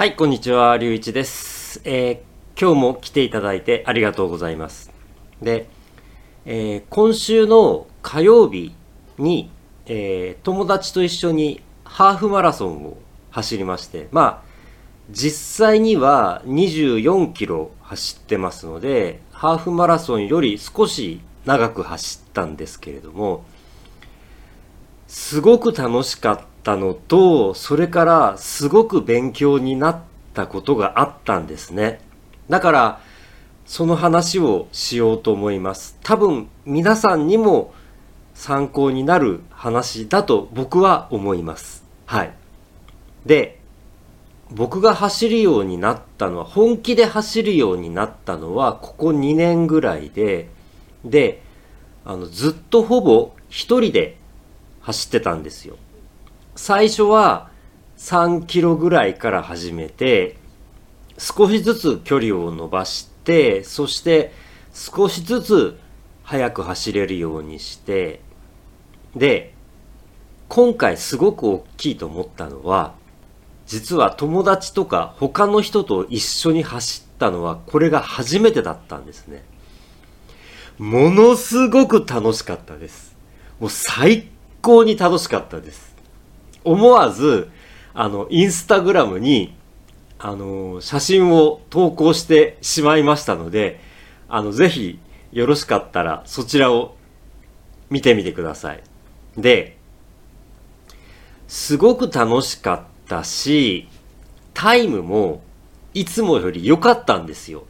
はい、こんにちは、りゅういちです。えー今日も来ていただいてありがとうございます。で、えー今週の火曜日に、えー友達と一緒にハーフマラソンを走りまして、まあ、実際には24キロ走ってますので、ハーフマラソンより少し長く走ったんですけれども、すごく楽しかったたのと、それからすごく勉強になったことがあったんですね。だから、その話をしようと思います。多分皆さんにも参考になる話だと僕は思います。はい。で、僕が走るようになったのは、本気で走るようになったのは、ここ2年ぐらいで、で、あの、ずっとほぼ一人で走ってたんですよ。最初は3キロぐらいから始めて、少しずつ距離を伸ばして、そして少しずつ速く走れるようにして、で、今回すごく大きいと思ったのは、実は友達とか他の人と一緒に走ったのはこれが初めてだったんですね。ものすごく楽しかったです。もう最高に楽しかったです。思わず、あの、インスタグラムに、あの、写真を投稿してしまいましたので、あの、ぜひ、よろしかったら、そちらを見てみてください。で、すごく楽しかったし、タイムも、いつもより良かったんですよ。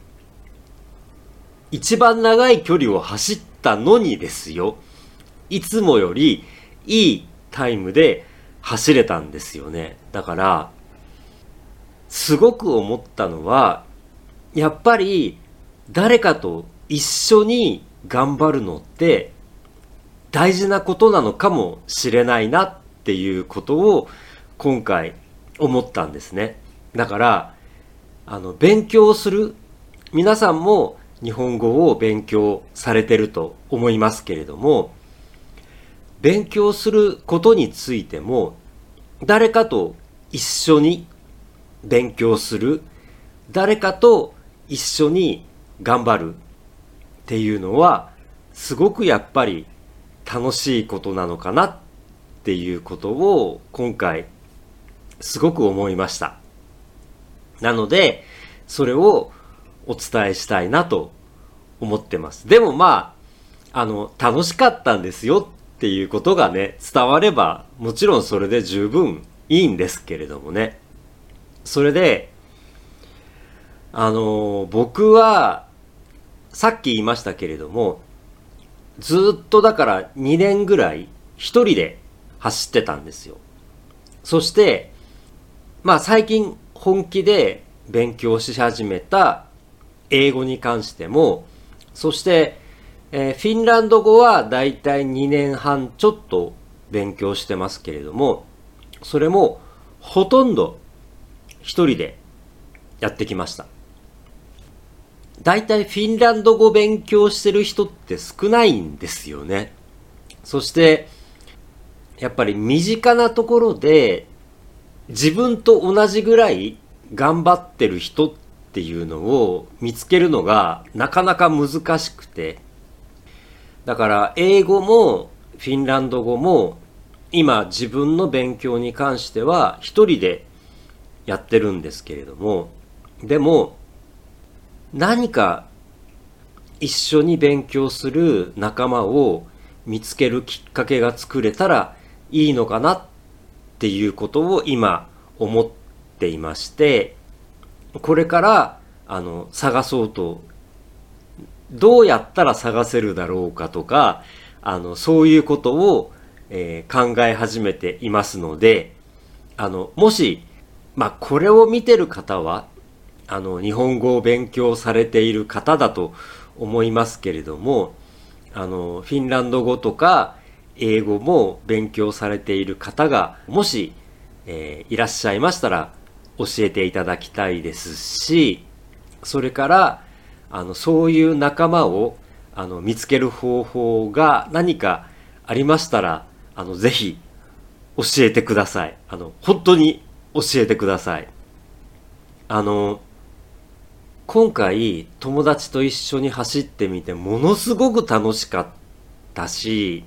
一番長い距離を走ったのにですよ。いつもよりいいタイムで走れたんですよね。だから、すごく思ったのは、やっぱり誰かと一緒に頑張るのって大事なことなのかもしれないなっていうことを今回思ったんですね。だから、あの、勉強する、皆さんも日本語を勉強されてると思いますけれども、勉強することについても、誰かと一緒に勉強する、誰かと一緒に頑張るっていうのは、すごくやっぱり楽しいことなのかなっていうことを今回すごく思いました。なので、それをお伝えしたいなと思ってます。でもまあ、あの、楽しかったんですよっていうことがね、伝われば、もちろんそれで十分いいんですけれどもね。それで、あの、僕は、さっき言いましたけれども、ずっとだから2年ぐらい一人で走ってたんですよ。そして、まあ最近本気で勉強し始めた英語に関しても、そして、えーフィンランド語はだいたい2年半ちょっと勉強してますけれども、それもほとんど一人でやってきました。だいたいフィンランド語勉強してる人って少ないんですよね。そして、やっぱり身近なところで自分と同じぐらい頑張ってる人っていうのを見つけるのがなかなか難しくて、だから英語もフィンランド語も今自分の勉強に関しては一人でやってるんですけれども、でも何か一緒に勉強する仲間を見つけるきっかけが作れたらいいのかなっていうことを今思っていまして、これからあの探そうとどうやったら探せるだろうかとか、あの、そういうことを、えー考え始めていますので、あの、もし、まあ、これを見てる方は、あの、日本語を勉強されている方だと思いますけれども、あの、フィンランド語とか、英語も勉強されている方が、もし、えーいらっしゃいましたら、教えていただきたいですし、それから、あの、そういう仲間を、あの、見つける方法が何かありましたら、あの、ぜひ、教えてください。あの、本当に教えてください。あの今回友達と一緒に走ってみてものすごく楽しかったし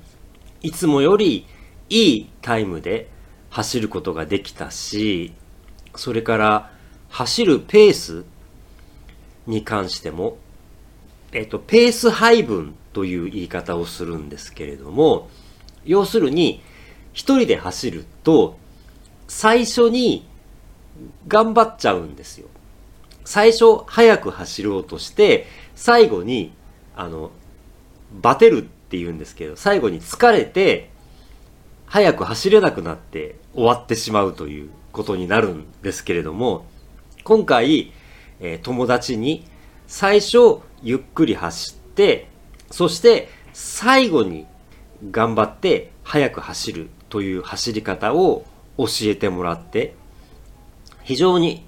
いつもよりいいタイムで走ることができたしそれから走るペースに関しても、えっと、ペース配分という言い方をするんですけれども、要するに、一人で走ると、最初に頑張っちゃうんですよ。最初、早く走ろうとして、最後に、あの、バテるって言うんですけど、最後に疲れて、早く走れなくなって終わってしまうということになるんですけれども、今回、えー、友達に最初ゆっくり走って、そして最後に頑張って速く走るという走り方を教えてもらって、非常に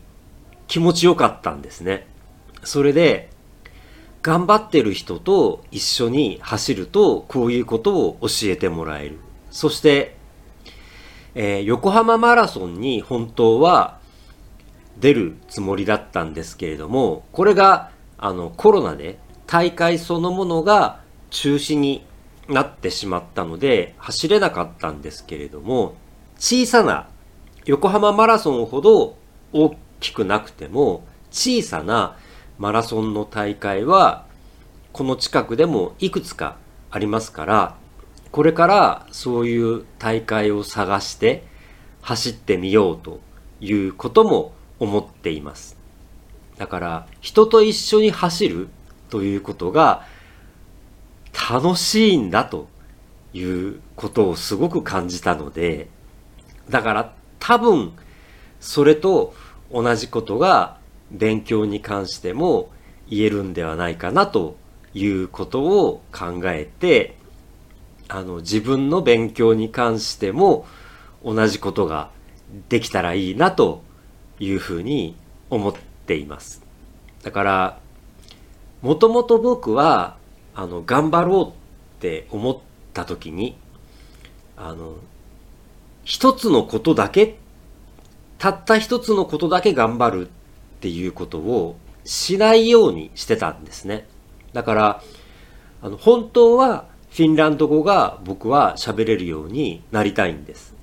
気持ちよかったんですね。それで、頑張ってる人と一緒に走るとこういうことを教えてもらえる。そして、えー、横浜マラソンに本当は出るつもりだったんですけれども、これがあのコロナで大会そのものが中止になってしまったので走れなかったんですけれども、小さな横浜マラソンほど大きくなくても小さなマラソンの大会はこの近くでもいくつかありますからこれからそういう大会を探して走ってみようということも思っています。だから人と一緒に走るということが楽しいんだということをすごく感じたのでだから多分それと同じことが勉強に関しても言えるんではないかなということを考えてあの自分の勉強に関しても同じことができたらいいなというふうに思っています。だから、もともと僕は、あの、頑張ろうって思った時に、あの、一つのことだけ、たった一つのことだけ頑張るっていうことをしないようにしてたんですね。だから、あの、本当はフィンランド語が僕は喋れるようになりたいんです。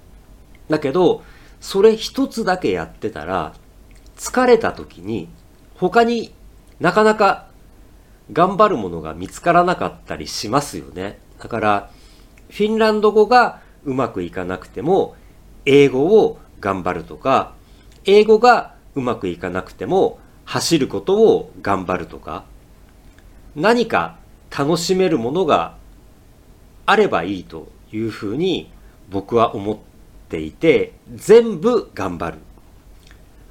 だけど、それ一つだけやってたら、疲れた時に、他になかなか頑張るものが見つからなかったりしますよね。だから、フィンランド語がうまくいかなくても、英語を頑張るとか、英語がうまくいかなくても、走ることを頑張るとか、何か楽しめるものがあればいいというふうに僕は思ってていて全部頑張る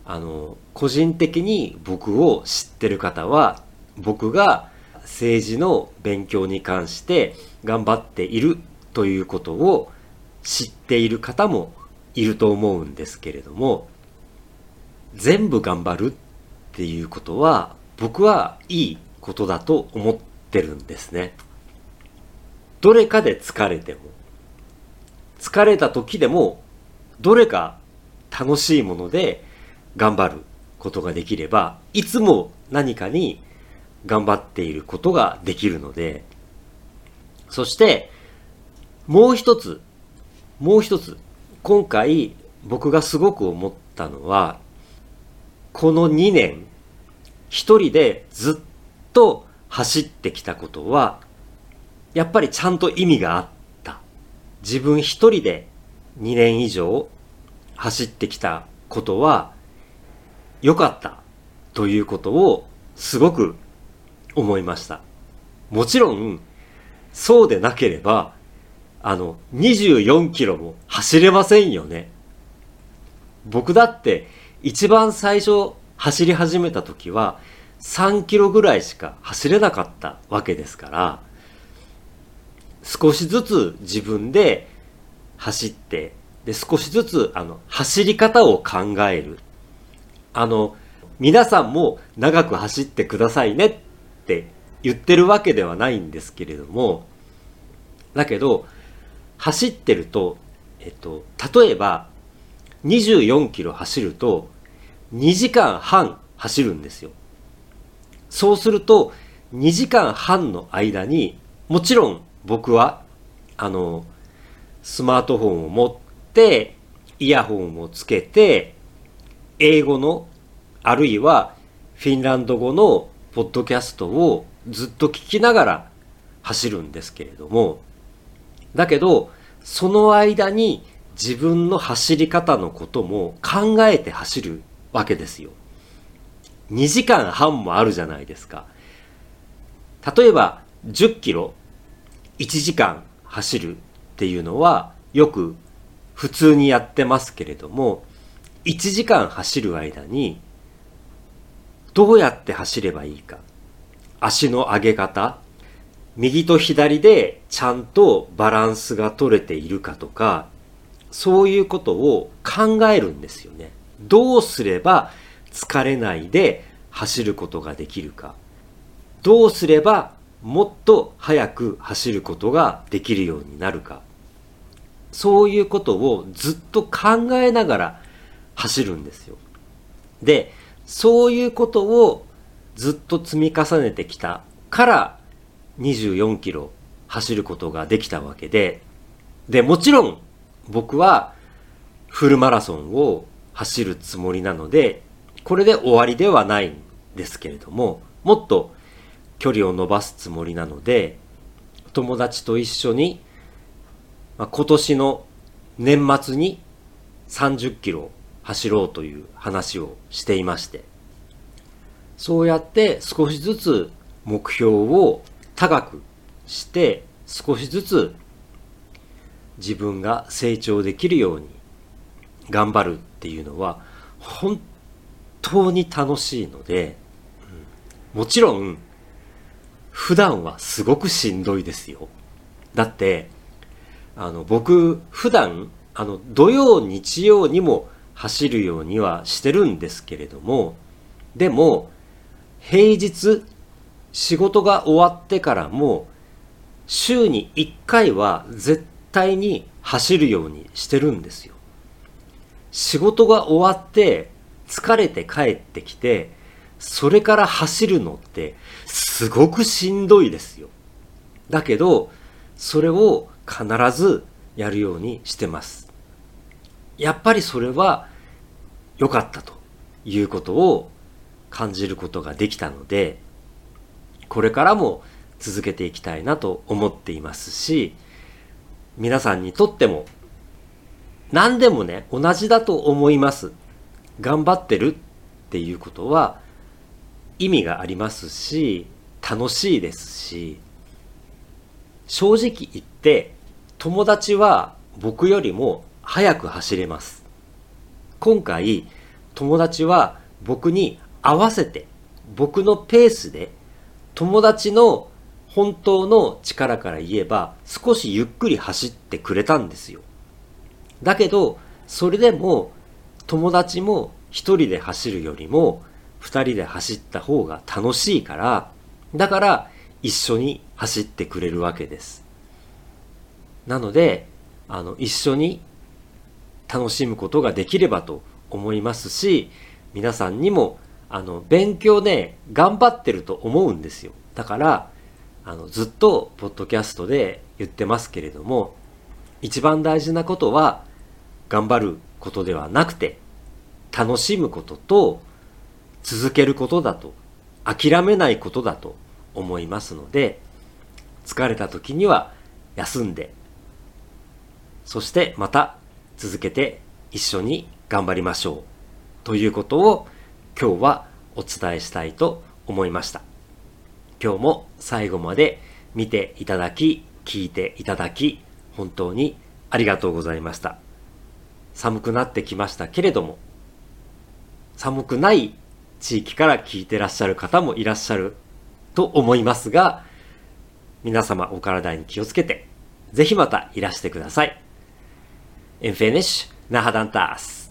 あの個人的に僕を知ってる方は僕が政治の勉強に関して頑張っているということを知っている方もいると思うんですけれども全部頑張るっていうことは僕はいいことだと思ってるんですね。どれかで疲れても疲れた時でもどれか楽しいもので頑張ることができれば、いつも何かに頑張っていることができるので、そして、もう一つ、もう一つ、今回僕がすごく思ったのは、この2年、一人でずっと走ってきたことは、やっぱりちゃんと意味があった。自分一人で2年以上走ってきたことは良かったということをすごく思いました。もちろん、そうでなければ、あの、24キロも走れませんよね。僕だって一番最初走り始めた時は3キロぐらいしか走れなかったわけですから、少しずつ自分で走ってで、少しずつ、あの、走り方を考える。あの、皆さんも長く走ってくださいねって言ってるわけではないんですけれども、だけど、走ってると、えっと、例えば、24キロ走ると、2時間半走るんですよ。そうすると、2時間半の間に、もちろん僕は、あの、スマートフォンを持って、イヤホンをつけて、英語の、あるいはフィンランド語のポッドキャストをずっと聞きながら走るんですけれども、だけど、その間に自分の走り方のことも考えて走るわけですよ。2時間半もあるじゃないですか。例えば10キロ1時間走るっていうのはよく普通にやってますけれども、1時間走る間にどうやって走ればいいか。足の上げ方、右と左でちゃんとバランスが取れているかとか、そういうことを考えるんですよね。どうすれば疲れないで走ることができるか。どうすればもっと速く走ることができるようになるか。そういうことをずっと考えながら走るんですよ。で、そういうことをずっと積み重ねてきたから24キロ走ることができたわけで、で、もちろん僕はフルマラソンを走るつもりなので、これで終わりではないんですけれども、もっと距離を伸ばすつもりなので、友達と一緒に、まあ、今年の年末に30キロ走ろうという話をしていまして、そうやって少しずつ目標を高くして少しずつ自分が成長できるように頑張るっていうのは本当に楽しいので、もちろん普段はすごくしんどいですよ。だって、あの僕普段あの土曜日曜にも走るようにはしてるんですけれども、でも平日仕事が終わってからも週に1回は絶対に走るようにしてるんですよ。仕事が終わって疲れて帰ってきてそれから走るのってすごくしんどいですよ。だけどそれを必ずやるようにしてます。やっぱりそれは良かったということを感じることができたので、これからも続けていきたいなと思っていますし、皆さんにとっても何でもね、同じだと思います。頑張ってるっていうことは意味がありますし、楽しいですし、正直言って友達は僕よりも早く走れます。今回友達は僕に合わせて僕のペースで友達の本当の力から言えば少しゆっくり走ってくれたんですよ。だけどそれでも友達も一人で走るよりも二人で走った方が楽しいからだから一緒に走ってくれるわけです。なのであの一緒に楽しむことができればと思いますし皆さんにもあの勉強ね頑張ってると思うんですよ。だからあのずっとポッドキャストで言ってますけれども一番大事なことは頑張ることではなくて楽しむことと続けることだと諦めないことだと思いますので疲れた時には休んでそしてまた続けて一緒に頑張りましょうということを今日はお伝えしたいと思いました。今日も最後まで見ていただき、聞いていただき、本当にありがとうございました。寒くなってきましたけれども、寒くない地域から聞いてらっしゃる方もいらっしゃると思いますが、皆様お体に気をつけて、ぜひまたいらしてください。エンフ